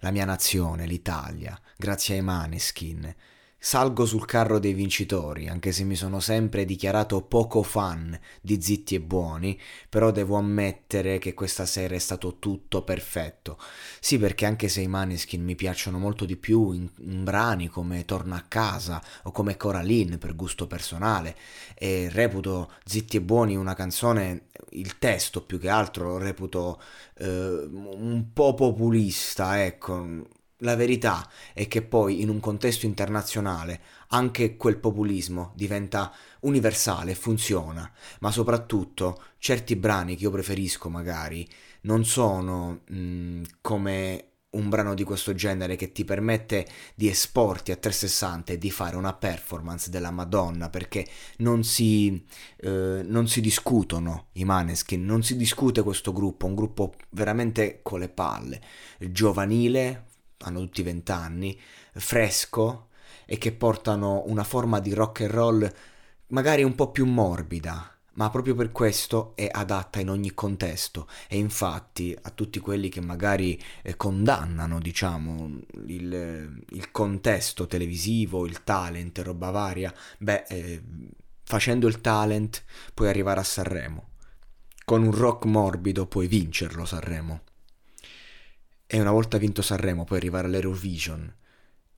la mia nazione, l'Italia, grazie ai Maneskin. Salgo sul carro dei vincitori, anche se mi sono sempre dichiarato poco fan di Zitti e Buoni, però devo ammettere che questa sera è stato tutto perfetto. Sì, perché anche se i Maneskin mi piacciono molto di più in, in brani come Torna a casa o come Coraline per gusto personale, e reputo Zitti e Buoni una canzone, il testo più che altro lo reputo eh, un po' populista, ecco la verità è che poi in un contesto internazionale anche quel populismo diventa universale, funziona, ma soprattutto certi brani che io preferisco magari non sono mh, come un brano di questo genere che ti permette di esporti a 360 e di fare una performance della Madonna perché non si, eh, non si discutono i Maneskin, non si discute questo gruppo, un gruppo veramente con le palle, giovanile, hanno tutti 20 anni, fresco e che portano una forma di rock and roll magari un po' più morbida, ma proprio per questo è adatta in ogni contesto e infatti a tutti quelli che magari eh, condannano diciamo il, il, contesto televisivo, il talent, roba varia, beh eh, facendo il talent puoi arrivare a Sanremo, con un rock morbido puoi vincerlo Sanremo. E una volta vinto Sanremo puoi arrivare all'Eurovision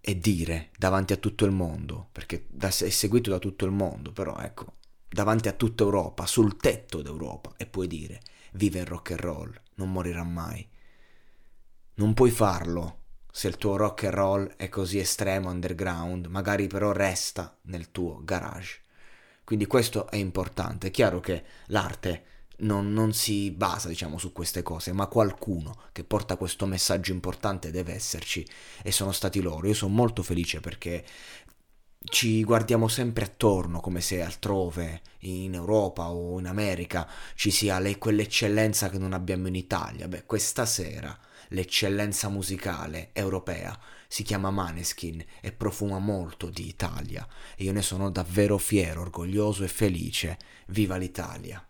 e dire davanti a tutto il mondo, perché è seguito da tutto il mondo, però ecco, davanti a tutta Europa, sul tetto d'Europa, e puoi dire vive il rock and roll, non morirà mai. Non puoi farlo se il tuo rock and roll è così estremo, underground, magari però resta nel tuo garage. Quindi questo è importante. È chiaro che l'arte non, non, si basa diciamo su queste cose, ma qualcuno che porta questo messaggio importante deve esserci e sono stati loro. Io sono molto felice perché ci guardiamo sempre attorno come se altrove in Europa o in America ci sia le, quell'eccellenza che non abbiamo in Italia. Beh, questa sera l'eccellenza musicale europea si chiama Maneskin e profuma molto di Italia io ne sono davvero fiero, orgoglioso e felice. Viva l'Italia!